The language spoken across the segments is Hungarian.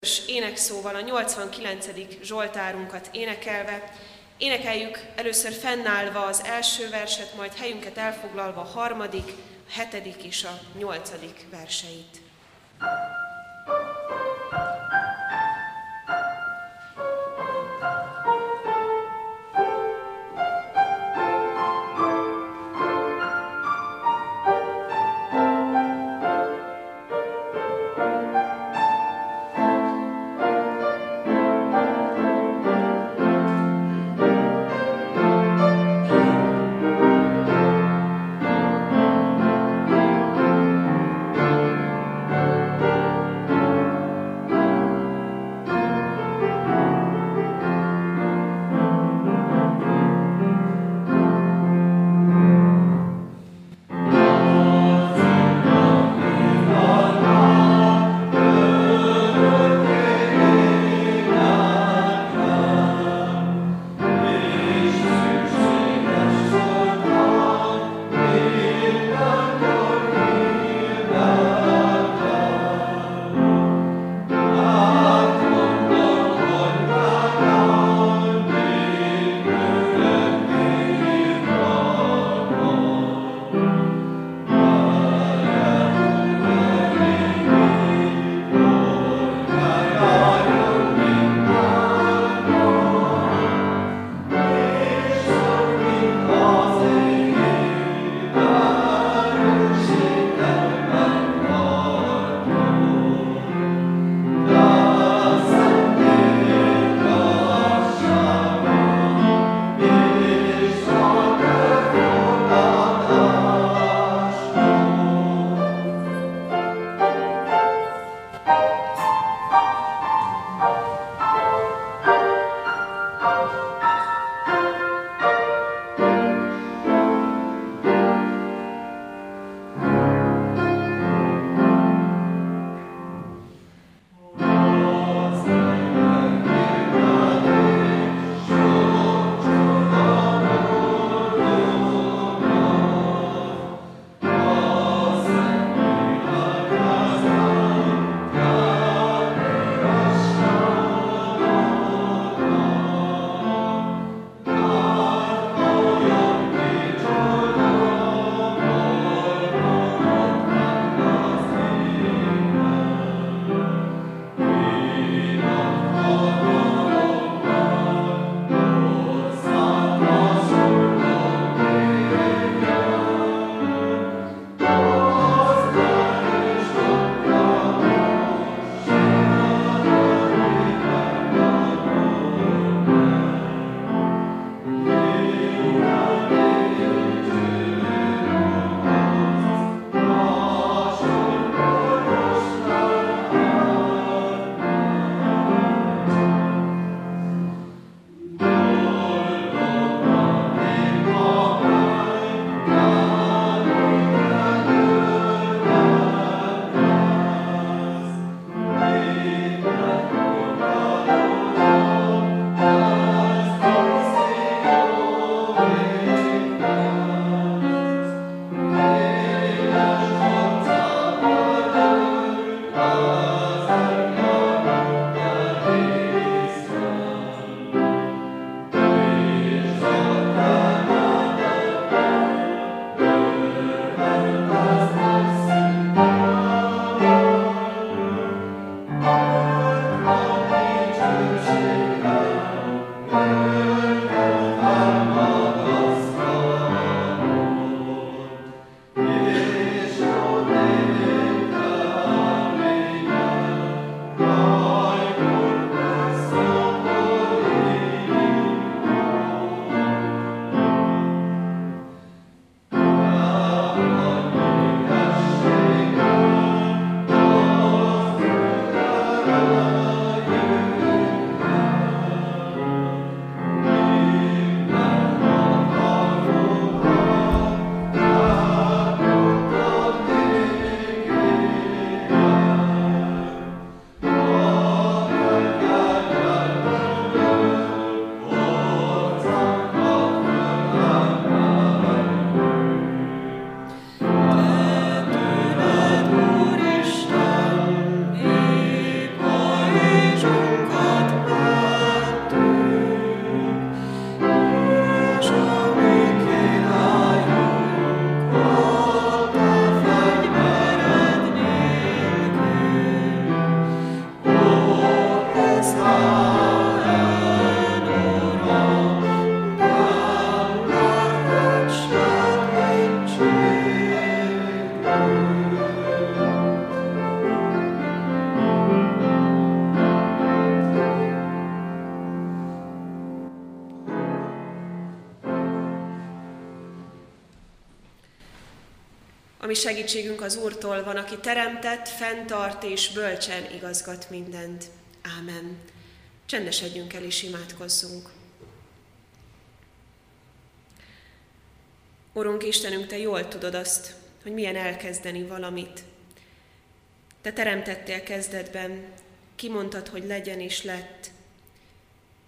És énekszóval a 89. Zsoltárunkat énekelve, énekeljük először fennállva az első verset, majd helyünket elfoglalva a harmadik, a hetedik és a nyolcadik verseit. ami segítségünk az Úrtól van, aki teremtett, fenntart és bölcsen igazgat mindent. Ámen. Csendesedjünk el és imádkozzunk. Urunk Istenünk, Te jól tudod azt, hogy milyen elkezdeni valamit. Te teremtettél kezdetben, kimondtad, hogy legyen és lett.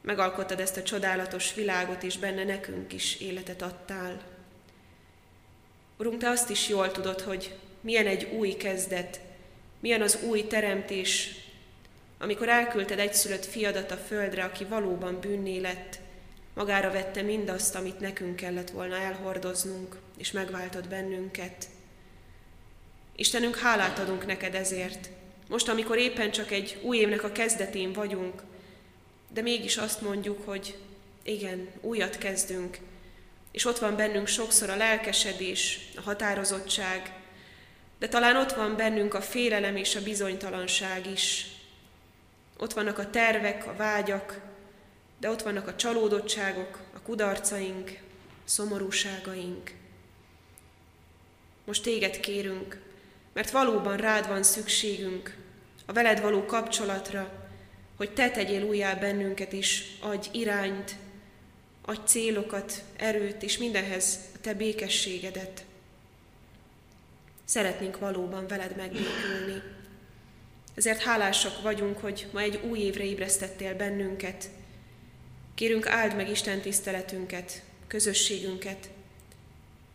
Megalkottad ezt a csodálatos világot, és benne nekünk is életet adtál. Urunk, Te azt is jól tudod, hogy milyen egy új kezdet, milyen az új teremtés, amikor elküldted egyszülött fiadat a földre, aki valóban bűnné lett, magára vette mindazt, amit nekünk kellett volna elhordoznunk, és megváltott bennünket. Istenünk, hálát adunk neked ezért. Most, amikor éppen csak egy új évnek a kezdetén vagyunk, de mégis azt mondjuk, hogy igen, újat kezdünk, és ott van bennünk sokszor a lelkesedés, a határozottság, de talán ott van bennünk a félelem és a bizonytalanság is. Ott vannak a tervek, a vágyak, de ott vannak a csalódottságok, a kudarcaink, a szomorúságaink. Most téged kérünk, mert valóban rád van szükségünk, a veled való kapcsolatra, hogy te tegyél újjá bennünket is, adj irányt, adj célokat, erőt, és mindenhez a te békességedet. Szeretnénk valóban veled megbékülni. Ezért hálásak vagyunk, hogy ma egy új évre ébresztettél bennünket. Kérünk, áld meg Isten tiszteletünket, közösségünket,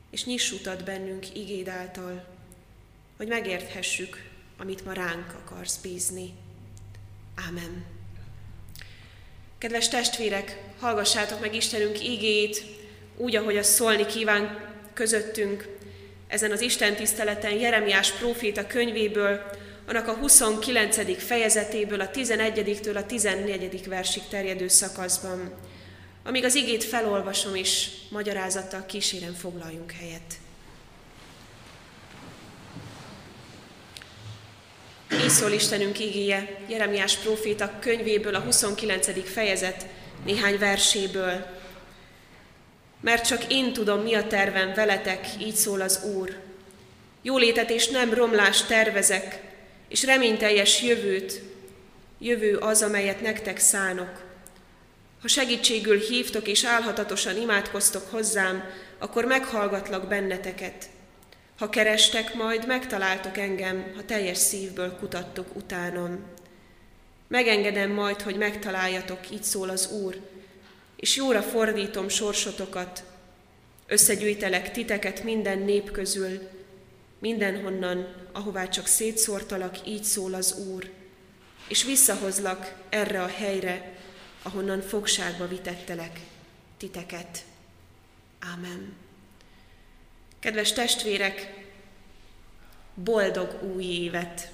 és nyiss utat bennünk igéd által, hogy megérthessük, amit ma ránk akarsz bízni. Ámen. Kedves testvérek, hallgassátok meg Istenünk igéjét, úgy, ahogy az szólni kíván közöttünk, ezen az Isten tiszteleten Jeremiás próféta könyvéből, annak a 29. fejezetéből, a 11-től a 14. versig terjedő szakaszban. Amíg az igét felolvasom és magyarázattal kísérem foglaljunk helyet. Így szól Istenünk igéje, Jeremiás próféta könyvéből, a 29. fejezet néhány verséből. Mert csak én tudom, mi a tervem veletek, így szól az Úr. Jólétet és nem romlást tervezek, és reményteljes jövőt, jövő az, amelyet nektek szánok. Ha segítségül hívtok és álhatatosan imádkoztok hozzám, akkor meghallgatlak benneteket. Ha kerestek, majd megtaláltok engem, ha teljes szívből kutattok utánom. Megengedem majd, hogy megtaláljatok, így szól az Úr, és jóra fordítom sorsotokat, összegyűjtelek titeket minden nép közül, mindenhonnan, ahová csak szétszórtalak, így szól az Úr, és visszahozlak erre a helyre, ahonnan fogságba vitettelek titeket. Ámen. Kedves testvérek, boldog új évet!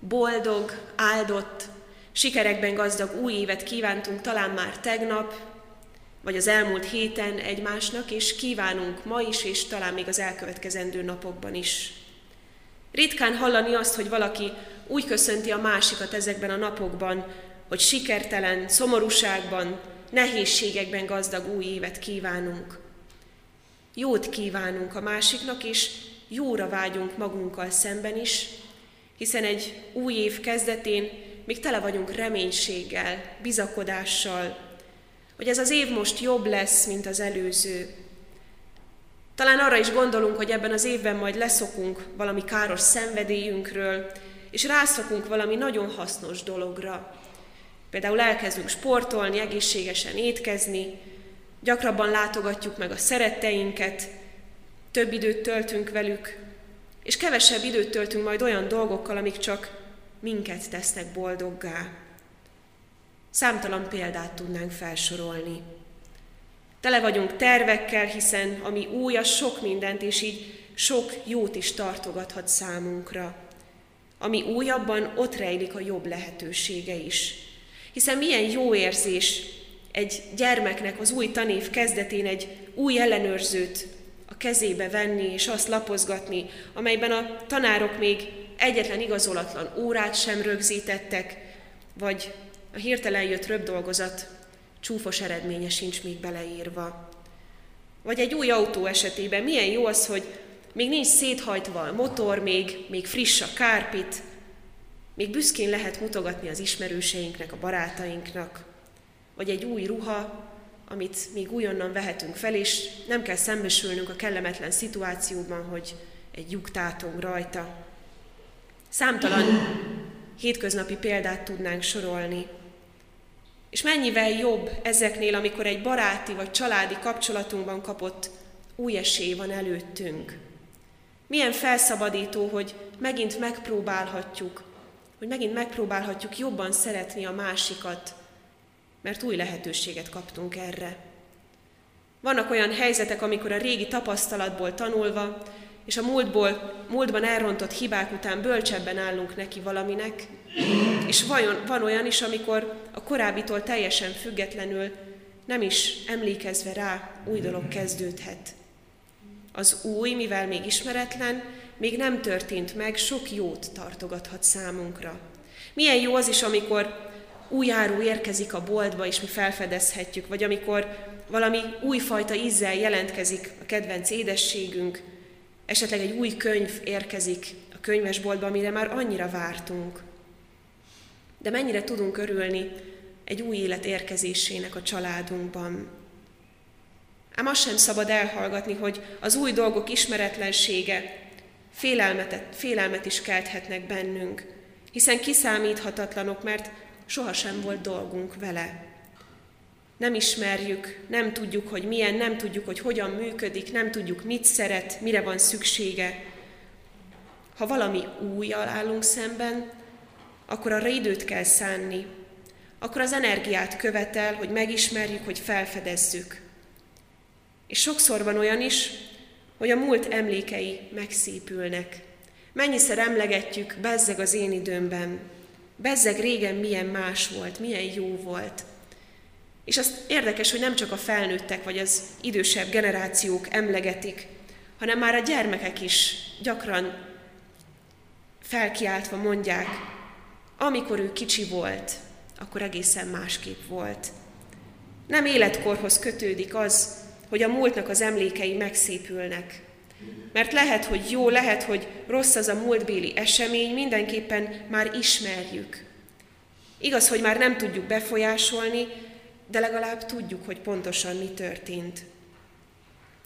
Boldog, áldott, sikerekben gazdag új évet kívántunk talán már tegnap, vagy az elmúlt héten egymásnak, és kívánunk ma is, és talán még az elkövetkezendő napokban is. Ritkán hallani azt, hogy valaki úgy köszönti a másikat ezekben a napokban, hogy sikertelen, szomorúságban, nehézségekben gazdag új évet kívánunk. Jót kívánunk a másiknak, és jóra vágyunk magunkkal szemben is, hiszen egy új év kezdetén még tele vagyunk reménységgel, bizakodással, hogy ez az év most jobb lesz, mint az előző. Talán arra is gondolunk, hogy ebben az évben majd leszokunk valami káros szenvedélyünkről, és rászokunk valami nagyon hasznos dologra. Például elkezdünk sportolni, egészségesen étkezni, gyakrabban látogatjuk meg a szeretteinket, több időt töltünk velük, és kevesebb időt töltünk majd olyan dolgokkal, amik csak minket tesznek boldoggá. Számtalan példát tudnánk felsorolni. Tele vagyunk tervekkel, hiszen ami új, az sok mindent, és így sok jót is tartogathat számunkra. Ami újabban, ott rejlik a jobb lehetősége is. Hiszen milyen jó érzés egy gyermeknek az új tanév kezdetén egy új ellenőrzőt a kezébe venni és azt lapozgatni, amelyben a tanárok még egyetlen igazolatlan órát sem rögzítettek, vagy a hirtelen jött röbb dolgozat csúfos eredménye sincs még beleírva. Vagy egy új autó esetében milyen jó az, hogy még nincs széthajtva a motor, még, még friss a kárpit, még büszkén lehet mutogatni az ismerőseinknek, a barátainknak, vagy egy új ruha, amit még újonnan vehetünk fel, és nem kell szembesülnünk a kellemetlen szituációban, hogy egy lyuk tátong rajta. Számtalan hétköznapi példát tudnánk sorolni. És mennyivel jobb ezeknél, amikor egy baráti vagy családi kapcsolatunkban kapott új esély van előttünk. Milyen felszabadító, hogy megint megpróbálhatjuk, hogy megint megpróbálhatjuk jobban szeretni a másikat, mert új lehetőséget kaptunk erre. Vannak olyan helyzetek, amikor a régi tapasztalatból tanulva, és a múltból, múltban elrontott hibák után bölcsebben állunk neki valaminek, és vajon, van olyan is, amikor a korábbitól teljesen függetlenül, nem is emlékezve rá, új dolog kezdődhet. Az új, mivel még ismeretlen, még nem történt meg, sok jót tartogathat számunkra. Milyen jó az is, amikor új áru érkezik a boltba, és mi felfedezhetjük, vagy amikor valami újfajta ízzel jelentkezik a kedvenc édességünk, esetleg egy új könyv érkezik a könyvesboltba, amire már annyira vártunk. De mennyire tudunk örülni egy új élet érkezésének a családunkban. Ám azt sem szabad elhallgatni, hogy az új dolgok ismeretlensége félelmet, is kelthetnek bennünk, hiszen kiszámíthatatlanok, mert sohasem volt dolgunk vele. Nem ismerjük, nem tudjuk, hogy milyen, nem tudjuk, hogy hogyan működik, nem tudjuk, mit szeret, mire van szüksége. Ha valami újjal állunk szemben, akkor arra időt kell szánni, akkor az energiát követel, hogy megismerjük, hogy felfedezzük. És sokszor van olyan is, hogy a múlt emlékei megszépülnek. Mennyiszer emlegetjük, bezzeg az én időmben, bezzeg régen milyen más volt, milyen jó volt. És az érdekes, hogy nem csak a felnőttek vagy az idősebb generációk emlegetik, hanem már a gyermekek is gyakran felkiáltva mondják, amikor ő kicsi volt, akkor egészen másképp volt. Nem életkorhoz kötődik az, hogy a múltnak az emlékei megszépülnek. Mert lehet, hogy jó, lehet, hogy rossz az a múltbéli esemény, mindenképpen már ismerjük. Igaz, hogy már nem tudjuk befolyásolni, de legalább tudjuk, hogy pontosan mi történt.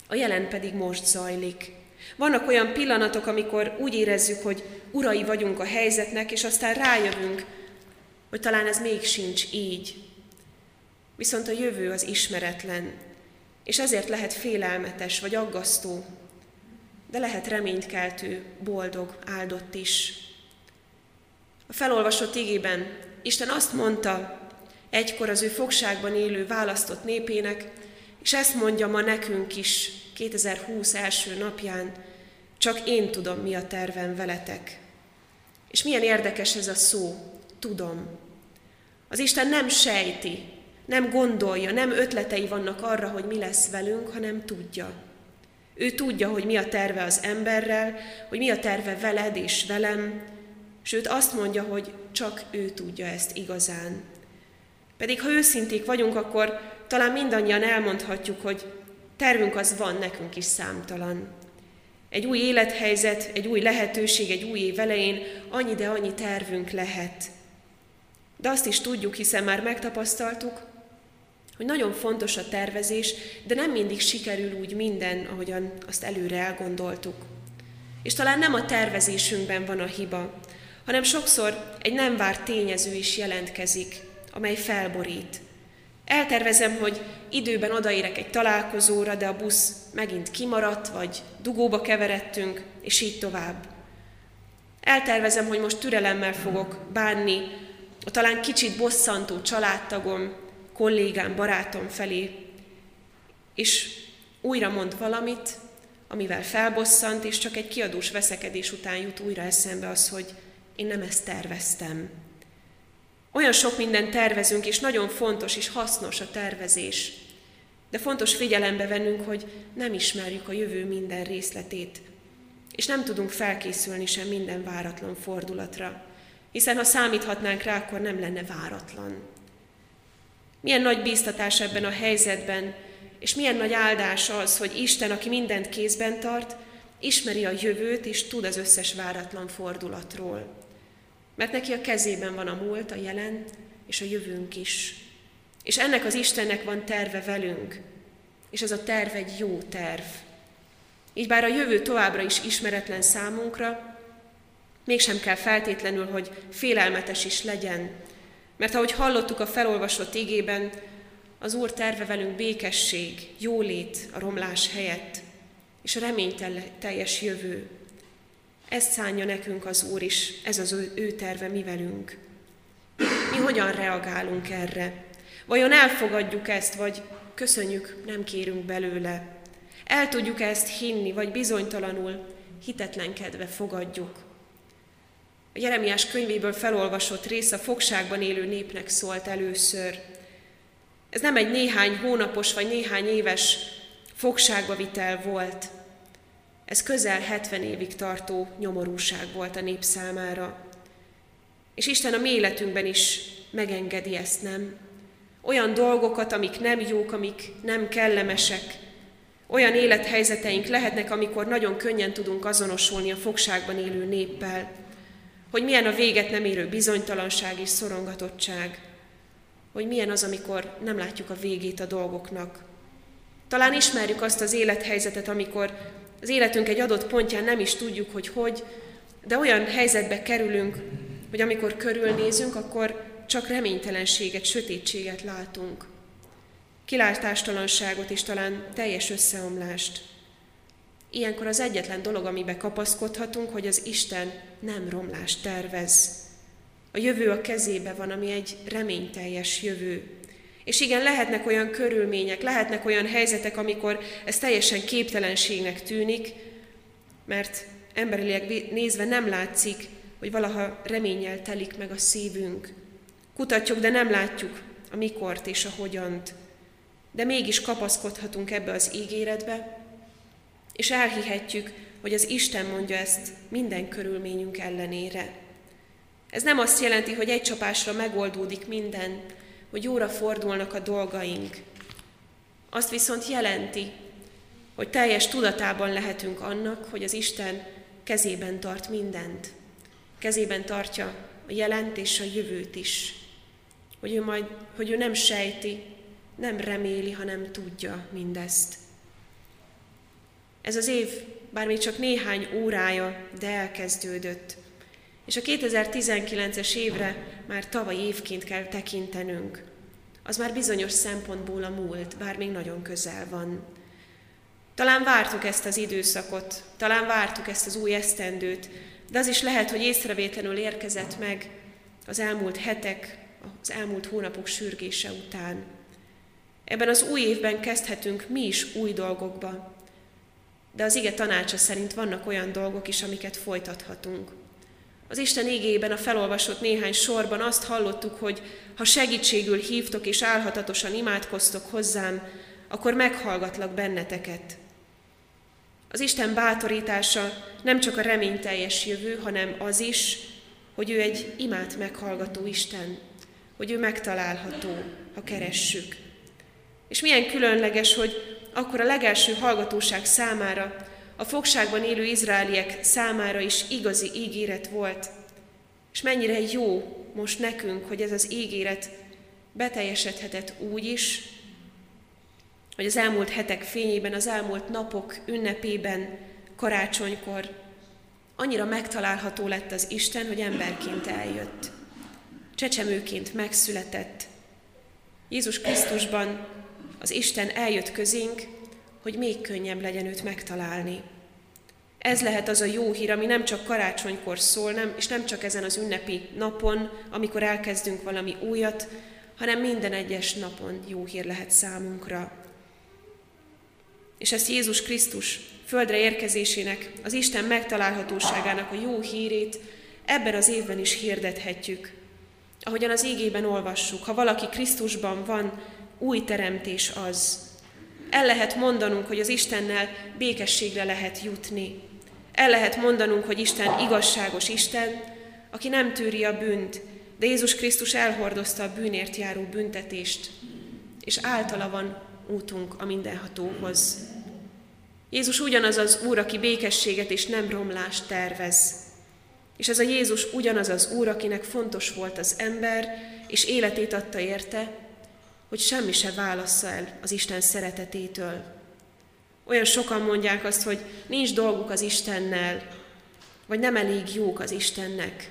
A jelen pedig most zajlik. Vannak olyan pillanatok, amikor úgy érezzük, hogy urai vagyunk a helyzetnek, és aztán rájövünk, hogy talán ez még sincs így. Viszont a jövő az ismeretlen, és ezért lehet félelmetes vagy aggasztó, de lehet reménykeltő, boldog, áldott is. A felolvasott igében Isten azt mondta egykor az ő fogságban élő választott népének, és ezt mondja ma nekünk is 2020 első napján, csak én tudom, mi a tervem veletek. És milyen érdekes ez a szó, tudom. Az Isten nem sejti, nem gondolja, nem ötletei vannak arra, hogy mi lesz velünk, hanem tudja. Ő tudja, hogy mi a terve az emberrel, hogy mi a terve veled és velem, sőt azt mondja, hogy csak ő tudja ezt igazán. Pedig ha őszinték vagyunk, akkor talán mindannyian elmondhatjuk, hogy tervünk az van nekünk is számtalan. Egy új élethelyzet, egy új lehetőség, egy új év elején annyi, de annyi tervünk lehet. De azt is tudjuk, hiszen már megtapasztaltuk, hogy nagyon fontos a tervezés, de nem mindig sikerül úgy minden, ahogyan azt előre elgondoltuk. És talán nem a tervezésünkben van a hiba, hanem sokszor egy nem várt tényező is jelentkezik, amely felborít. Eltervezem, hogy időben odaérek egy találkozóra, de a busz megint kimaradt, vagy dugóba keveredtünk, és így tovább. Eltervezem, hogy most türelemmel fogok bánni a talán kicsit bosszantó családtagom, kollégám, barátom felé, és újra mond valamit, amivel felbosszant, és csak egy kiadós veszekedés után jut újra eszembe az, hogy én nem ezt terveztem. Olyan sok mindent tervezünk, és nagyon fontos és hasznos a tervezés. De fontos figyelembe vennünk, hogy nem ismerjük a jövő minden részletét, és nem tudunk felkészülni sem minden váratlan fordulatra, hiszen ha számíthatnánk rá, akkor nem lenne váratlan. Milyen nagy bíztatás ebben a helyzetben, és milyen nagy áldás az, hogy Isten, aki mindent kézben tart, ismeri a jövőt, és tud az összes váratlan fordulatról. Mert neki a kezében van a múlt, a jelen, és a jövőnk is. És ennek az Istennek van terve velünk, és ez a terv egy jó terv. Így bár a jövő továbbra is ismeretlen számunkra, mégsem kell feltétlenül, hogy félelmetes is legyen, mert ahogy hallottuk a felolvasott igében, az Úr terve velünk békesség, jólét a romlás helyett, és a reményteljes jövő. Ezt szánja nekünk az Úr is, ez az ő, ő terve mi velünk. Mi hogyan reagálunk erre? Vajon elfogadjuk ezt, vagy köszönjük, nem kérünk belőle? El tudjuk ezt hinni, vagy bizonytalanul, hitetlenkedve fogadjuk? A Jeremiás könyvéből felolvasott rész a fogságban élő népnek szólt először. Ez nem egy néhány hónapos vagy néhány éves fogságba vitel volt. Ez közel 70 évig tartó nyomorúság volt a nép számára. És Isten a mi életünkben is megengedi ezt, nem? Olyan dolgokat, amik nem jók, amik nem kellemesek, olyan élethelyzeteink lehetnek, amikor nagyon könnyen tudunk azonosulni a fogságban élő néppel, hogy milyen a véget nem érő bizonytalanság és szorongatottság, hogy milyen az, amikor nem látjuk a végét a dolgoknak. Talán ismerjük azt az élethelyzetet, amikor az életünk egy adott pontján nem is tudjuk, hogy hogy, de olyan helyzetbe kerülünk, hogy amikor körülnézünk, akkor csak reménytelenséget, sötétséget látunk. Kilártástalanságot és talán teljes összeomlást. Ilyenkor az egyetlen dolog, amibe kapaszkodhatunk, hogy az Isten nem romlást tervez. A jövő a kezébe van, ami egy reményteljes jövő. És igen, lehetnek olyan körülmények, lehetnek olyan helyzetek, amikor ez teljesen képtelenségnek tűnik, mert emberileg nézve nem látszik, hogy valaha reménnyel telik meg a szívünk. Kutatjuk, de nem látjuk a mikort és a hogyant. De mégis kapaszkodhatunk ebbe az ígéretbe, és elhihetjük, hogy az Isten mondja ezt minden körülményünk ellenére. Ez nem azt jelenti, hogy egy csapásra megoldódik minden, hogy jóra fordulnak a dolgaink. Azt viszont jelenti, hogy teljes tudatában lehetünk annak, hogy az Isten kezében tart mindent. Kezében tartja a jelent és a jövőt is. Hogy ő, majd, hogy ő nem sejti, nem reméli, hanem tudja mindezt. Ez az év, bár még csak néhány órája, de elkezdődött. És a 2019-es évre már tavaly évként kell tekintenünk. Az már bizonyos szempontból a múlt, bár még nagyon közel van. Talán vártuk ezt az időszakot, talán vártuk ezt az új esztendőt, de az is lehet, hogy észrevétlenül érkezett meg az elmúlt hetek, az elmúlt hónapok sürgése után. Ebben az új évben kezdhetünk mi is új dolgokba, de az ige tanácsa szerint vannak olyan dolgok is, amiket folytathatunk. Az Isten igében a felolvasott néhány sorban azt hallottuk, hogy ha segítségül hívtok és álhatatosan imádkoztok hozzám, akkor meghallgatlak benneteket. Az Isten bátorítása nem csak a reményteljes jövő, hanem az is, hogy ő egy imát meghallgató Isten, hogy ő megtalálható, ha keressük. És milyen különleges, hogy akkor a legelső hallgatóság számára, a fogságban élő izraeliek számára is igazi ígéret volt. És mennyire jó most nekünk, hogy ez az ígéret beteljesedhetett úgy is, hogy az elmúlt hetek fényében, az elmúlt napok ünnepében, karácsonykor annyira megtalálható lett az Isten, hogy emberként eljött. Csecsemőként megszületett. Jézus Krisztusban az Isten eljött közénk, hogy még könnyebb legyen őt megtalálni. Ez lehet az a jó hír, ami nem csak karácsonykor szól, nem, és nem csak ezen az ünnepi napon, amikor elkezdünk valami újat, hanem minden egyes napon jó hír lehet számunkra. És ezt Jézus Krisztus földre érkezésének, az Isten megtalálhatóságának a jó hírét ebben az évben is hirdethetjük. Ahogyan az égében olvassuk, ha valaki Krisztusban van, új teremtés az. El lehet mondanunk, hogy az Istennel békességre lehet jutni. El lehet mondanunk, hogy Isten igazságos Isten, aki nem tűri a bűnt, de Jézus Krisztus elhordozta a bűnért járó büntetést, és általa van útunk a mindenhatóhoz. Jézus ugyanaz az Úr, aki békességet és nem romlást tervez. És ez a Jézus ugyanaz az Úr, akinek fontos volt az ember, és életét adta érte, hogy semmi se válassza el az Isten szeretetétől. Olyan sokan mondják azt, hogy nincs dolguk az Istennel, vagy nem elég jók az Istennek.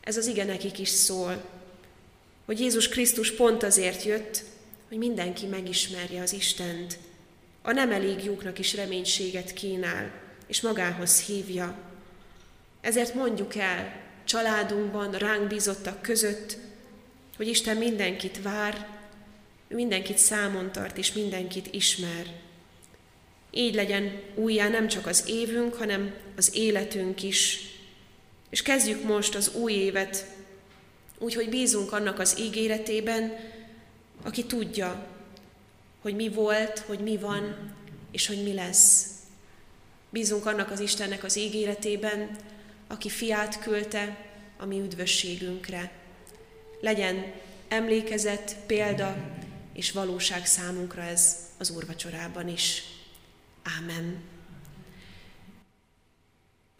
Ez az ige nekik is szól, hogy Jézus Krisztus pont azért jött, hogy mindenki megismerje az Istent. A nem elég jóknak is reménységet kínál, és magához hívja. Ezért mondjuk el családunkban, ránk bízottak között, hogy Isten mindenkit vár, mindenkit számon tart, és mindenkit ismer. Így legyen újjá nem csak az évünk, hanem az életünk is. És kezdjük most az új évet, úgy, hogy bízunk annak az ígéretében, aki tudja, hogy mi volt, hogy mi van, és hogy mi lesz. Bízunk annak az Istennek az ígéretében, aki fiát küldte a mi üdvösségünkre. Legyen emlékezet, példa és valóság számunkra ez az úrvacsorában is. Ámen.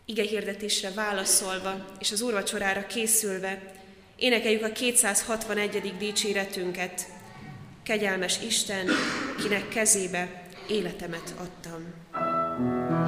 Ige hirdetésre válaszolva és az úrvacsorára készülve énekeljük a 261. dicséretünket. Kegyelmes Isten, kinek kezébe életemet adtam.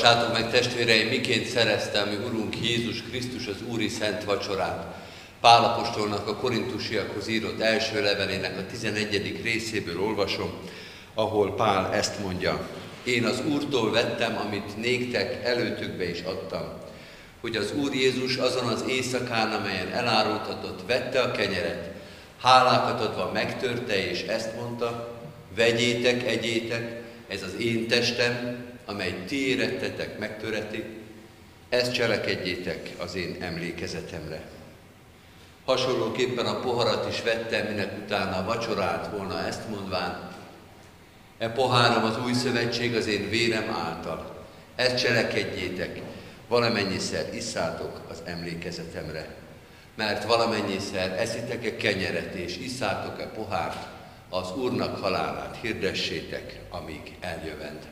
Hallgassátok meg testvéreim, miként szereztem mi Urunk Jézus Krisztus az Úri Szent Vacsorát. Pálapostolnak a korintusiakhoz írott első levelének a 11. részéből olvasom, ahol Pál ezt mondja. Én az Úrtól vettem, amit néktek előtökbe is adtam, hogy az Úr Jézus azon az éjszakán, amelyen elárultatott, vette a kenyeret, hálákat adva megtörte, és ezt mondta, vegyétek, egyétek, ez az én testem, amely ti érettetek megtöreti, ezt cselekedjétek az én emlékezetemre. Hasonlóképpen a poharat is vettem, minek utána a vacsorát volna ezt mondván, e poháram az új szövetség az én vérem által. Ezt cselekedjétek, valamennyiszer isszátok az emlékezetemre. Mert valamennyiszer eszitek-e kenyeret és isszátok-e pohárt, az Úrnak halálát hirdessétek, amíg eljövend.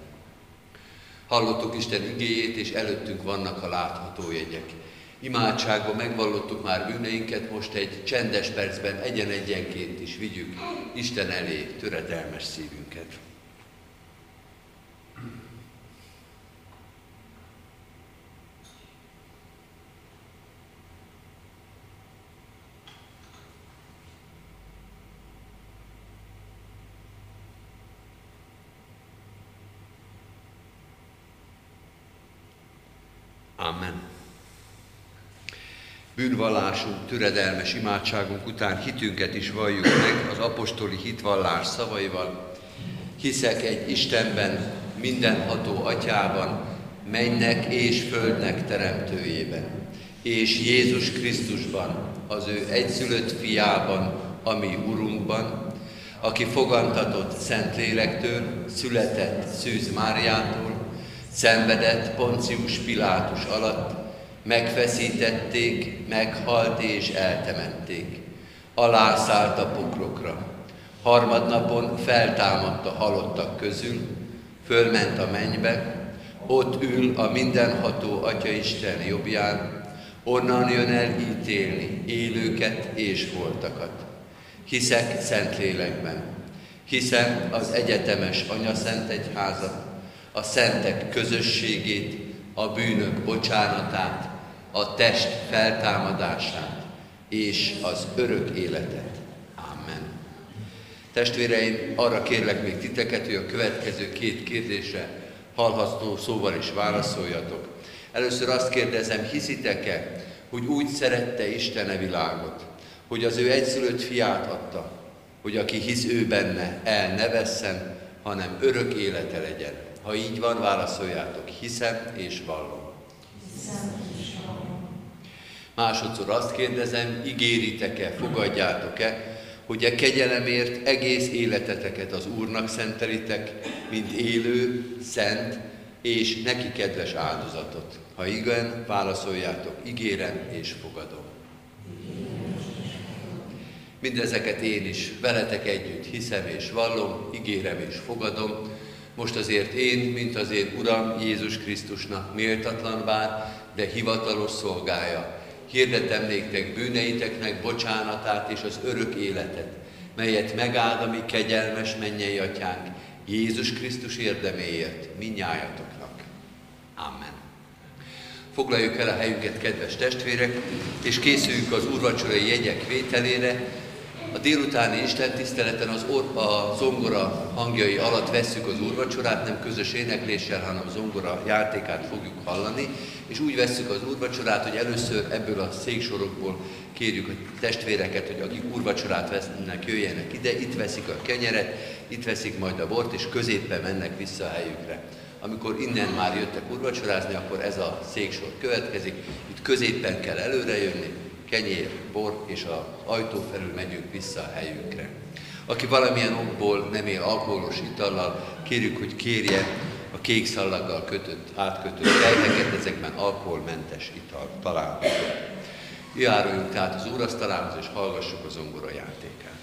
Hallottuk Isten igéjét, és előttünk vannak a látható jegyek. Imádságban megvallottuk már bűneinket, most egy csendes percben egyen-egyenként is vigyük Isten elé töredelmes szívünket. Amen. Bűnvallásunk, töredelmes imádságunk után hitünket is valljuk meg az apostoli hitvallás szavaival. Hiszek egy Istenben, mindenható atyában, mennek és földnek teremtőjében, és Jézus Krisztusban, az ő egyszülött fiában, ami Urunkban, aki fogantatott Szentlélektől, született Szűz Máriától, Szenvedett Poncius Pilátus alatt, megfeszítették, meghalt és eltemették. Alászállt a pokrokra. Harmadnapon feltámadt a halottak közül, fölment a mennybe, ott ül a mindenható Atya Isten jobbján, onnan jön el ítélni élőket és voltakat. Hiszek Szentlélekben, hiszem az egyetemes Anya Szent Egyházat, a szentek közösségét, a bűnök bocsánatát, a test feltámadását és az örök életet. Amen. Testvéreim, arra kérlek még titeket, hogy a következő két kérdésre hallható szóval is válaszoljatok. Először azt kérdezem, hiszitek-e, hogy úgy szerette Isten a világot, hogy az ő egyszülött fiát adta, hogy aki hisz ő benne, el ne vesszen, hanem örök élete legyen. Ha így van, válaszoljátok, hiszem és vallom. Másodszor azt kérdezem, ígéritek-e, fogadjátok-e, hogy a kegyelemért egész életeteket az Úrnak szentelitek, mint élő, szent és neki kedves áldozatot. Ha igen, válaszoljátok, ígérem és fogadom. Mindezeket én is veletek együtt hiszem és vallom, ígérem és fogadom, most azért én, mint az én Uram Jézus Krisztusnak méltatlan bár, de hivatalos szolgája, hirdetem néktek bűneiteknek bocsánatát és az örök életet, melyet megáld a mi kegyelmes mennyei atyánk, Jézus Krisztus érdeméért minnyájatoknak. Amen. Foglaljuk el a helyünket, kedves testvérek, és készüljünk az úrvacsorai jegyek vételére, a délutáni Isten tiszteleten az, or, a zongora hangjai alatt vesszük az úrvacsorát, nem közös énekléssel, hanem a zongora játékát fogjuk hallani, és úgy vesszük az úrvacsorát, hogy először ebből a széksorokból kérjük a testvéreket, hogy akik úrvacsorát vesznek, jöjjenek ide, itt veszik a kenyeret, itt veszik majd a bort, és középpen mennek vissza a helyükre. Amikor innen már jöttek úrvacsorázni, akkor ez a széksor következik, itt középpen kell előre jönni, kenyér, bor, és az ajtó felül megyünk vissza a helyünkre. Aki valamilyen okból nem él alkoholos itallal, kérjük, hogy kérje a kék szallaggal kötött, átkötött rejteket, ezekben alkoholmentes ital található. Járuljunk tehát az úrasztalához, és hallgassuk az zongora játékát.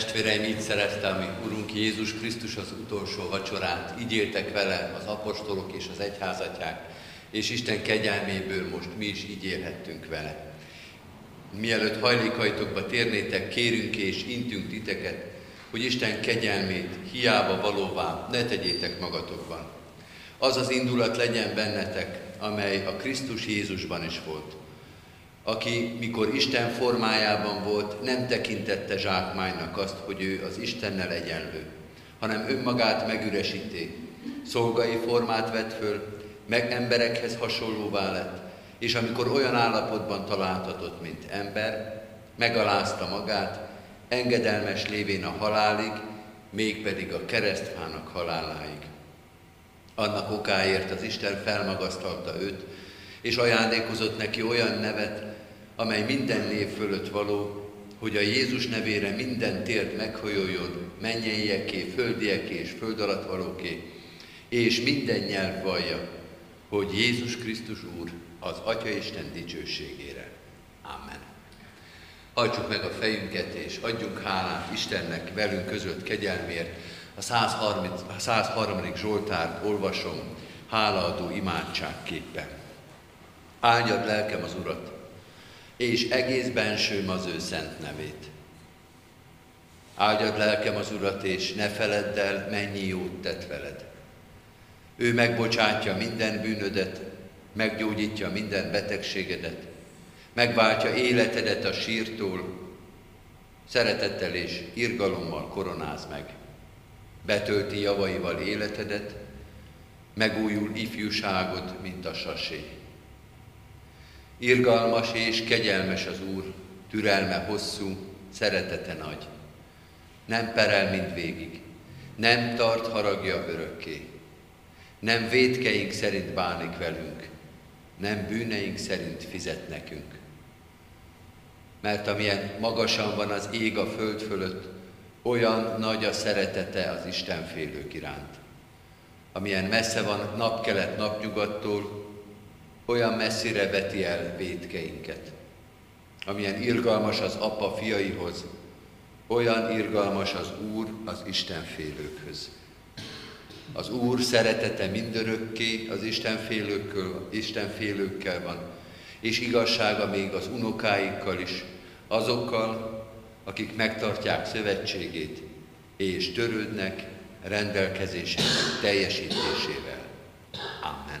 Testvéreim, így szerezte a mi Urunk Jézus Krisztus az utolsó vacsorát, így éltek vele az apostolok és az egyházatják, és Isten kegyelméből most mi is így élhettünk vele. Mielőtt hajlékaitokba térnétek, kérünk és intünk titeket, hogy Isten kegyelmét hiába valóvá ne tegyétek magatokban. Az az indulat legyen bennetek, amely a Krisztus Jézusban is volt, aki, mikor Isten formájában volt, nem tekintette zsákmánynak azt, hogy ő az Istennel egyenlő, hanem önmagát megüresíté, szolgai formát vett föl, meg emberekhez hasonlóvá lett, és amikor olyan állapotban találtatott, mint ember, megalázta magát, engedelmes lévén a halálig, mégpedig a keresztfának haláláig. Annak okáért az Isten felmagasztalta őt, és ajándékozott neki olyan nevet, amely minden név fölött való, hogy a Jézus nevére minden tért meghajoljon, mennyeieké, földieké és föld alatt valóké, és minden nyelv vallja, hogy Jézus Krisztus Úr az Atya Isten dicsőségére. Amen. Hajtsuk meg a fejünket, és adjunk hálát Istennek velünk között kegyelmért. A 130, a 103. Zsoltárt olvasom, hálaadó imádságképpen. Áldjad lelkem az Urat, és egész bensőm az ő szent nevét. Áldjad lelkem az Urat, és ne feledd el, mennyi jót tett veled. Ő megbocsátja minden bűnödet, meggyógyítja minden betegségedet, megváltja életedet a sírtól, szeretettel és irgalommal koronáz meg, betölti javaival életedet, megújul ifjúságod, mint a sasé. Irgalmas és kegyelmes az Úr, türelme hosszú, szeretete nagy. Nem perel mind végig, nem tart haragja örökké. Nem védkeink szerint bánik velünk, nem bűneink szerint fizet nekünk. Mert amilyen magasan van az ég a föld fölött, olyan nagy a szeretete az Isten félők iránt. Amilyen messze van napkelet napnyugattól, olyan messzire veti el védkeinket. Amilyen irgalmas az apa fiaihoz, olyan irgalmas az Úr az Isten félőkhöz. Az Úr szeretete mindörökké az Istenfélőkkel, Istenfélőkkel van, és igazsága még az unokáikkal is, azokkal, akik megtartják szövetségét, és törődnek rendelkezésének teljesítésével. Amen.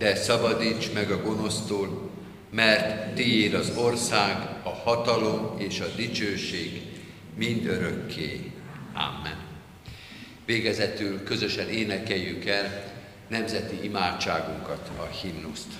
de szabadíts meg a gonosztól, mert tiéd az ország, a hatalom és a dicsőség mindörökké. Amen. Végezetül közösen énekeljük el nemzeti imádságunkat, a himnuszt.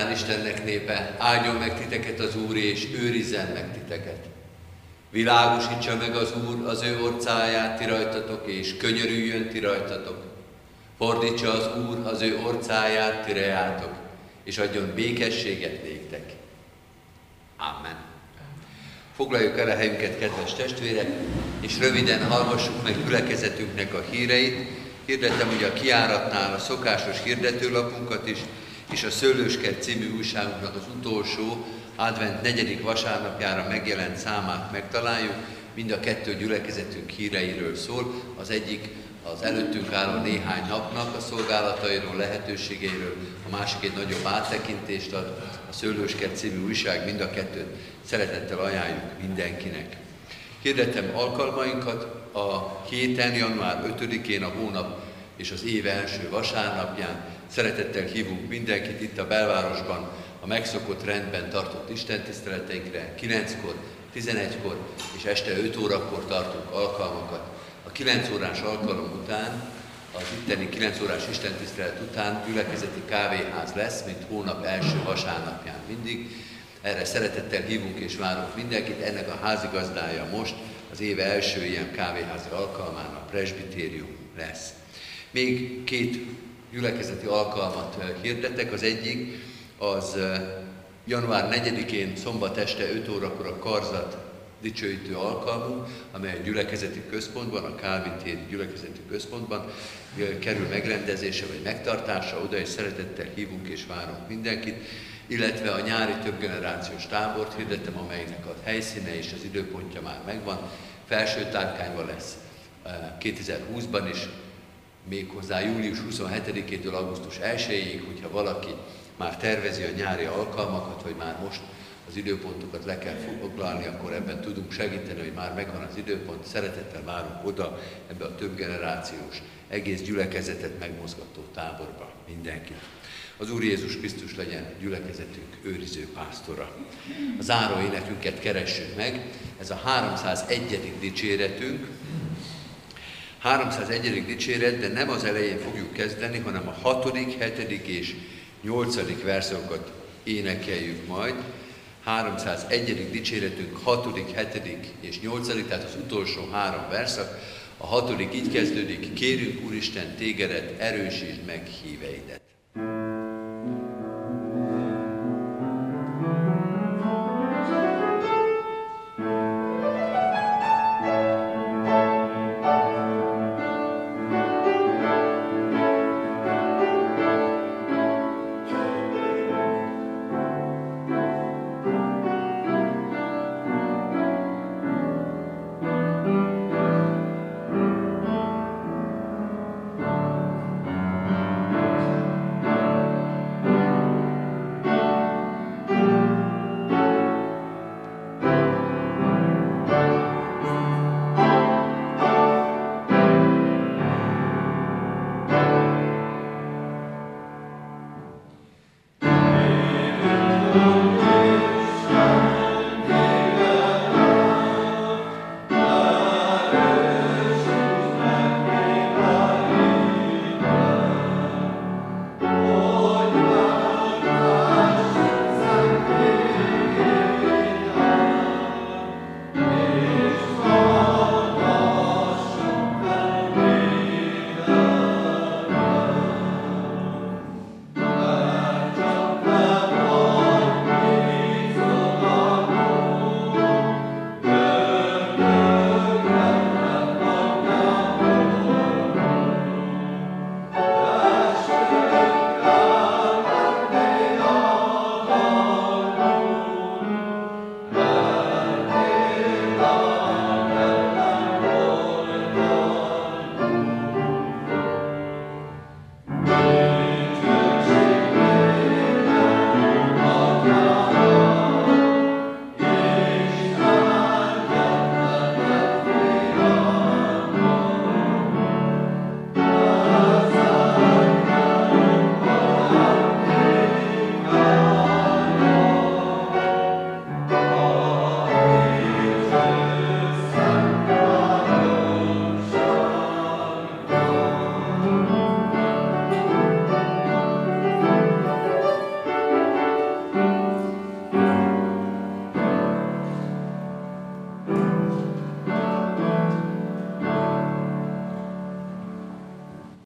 Után Istennek népe, áldjon meg titeket az Úr, és őrizzen meg titeket. Világosítsa meg az Úr az ő orcáját ti rajtatok, és könyörüljön ti rajtatok. Fordítsa az Úr az ő orcáját ti rejátok, és adjon békességet néktek. Amen. Foglaljuk el a helyünket, kedves testvérek, és röviden hallgassuk meg gyülekezetünknek a híreit. Hirdetem hogy a kiáratnál a szokásos hirdetőlapunkat is, és a Szőlőskert című újságunknak az utolsó, advent negyedik vasárnapjára megjelent számát megtaláljuk. Mind a kettő gyülekezetünk híreiről szól. Az egyik az előttünk álló néhány napnak a szolgálatairól, lehetőségeiről, a másik egy nagyobb áttekintést ad, a Szőlőskert című újság, mind a kettőt szeretettel ajánljuk mindenkinek. Hirdetem alkalmainkat a héten, január 5-én, a hónap és az év első vasárnapján. Szeretettel hívunk mindenkit itt a belvárosban a megszokott rendben tartott istentiszteleteinkre 9-kor, 11-kor és este 5 órakor tartunk alkalmakat. A 9 órás alkalom után, az itteni 9 órás istentisztelet után gyülekezeti kávéház lesz, mint hónap első vasárnapján mindig. Erre szeretettel hívunk és várunk mindenkit. Ennek a házigazdája most az éve első ilyen kávéházi alkalmán a presbitérium lesz. Még két gyülekezeti alkalmat hirdetek. Az egyik az január 4-én szombat este 5 órakor a Karzat dicsőítő alkalmunk, amely a gyülekezeti központban, a Kálvin téri gyülekezeti központban kerül megrendezése vagy megtartása, oda is szeretettel hívunk és várunk mindenkit, illetve a nyári többgenerációs tábort hirdettem, amelynek a helyszíne és az időpontja már megvan. Felső tárkányban lesz 2020-ban is, méghozzá július 27-től augusztus 1-ig, hogyha valaki már tervezi a nyári alkalmakat, vagy már most az időpontokat le kell foglalni, akkor ebben tudunk segíteni, hogy már megvan az időpont. Szeretettel várunk oda ebbe a több generációs, egész gyülekezetet megmozgató táborba mindenkit. Az Úr Jézus Krisztus legyen gyülekezetünk őriző pásztora. A záró énekünket keressük meg, ez a 301. dicséretünk, 301. dicséret, de nem az elején fogjuk kezdeni, hanem a 6., 7. és 8. verszokat énekeljük majd. 301. dicséretünk 6., 7. és 8. tehát az utolsó három verszak. A hatodik így kezdődik, kérünk Úristen tégedet, erősítsd meg híveidet.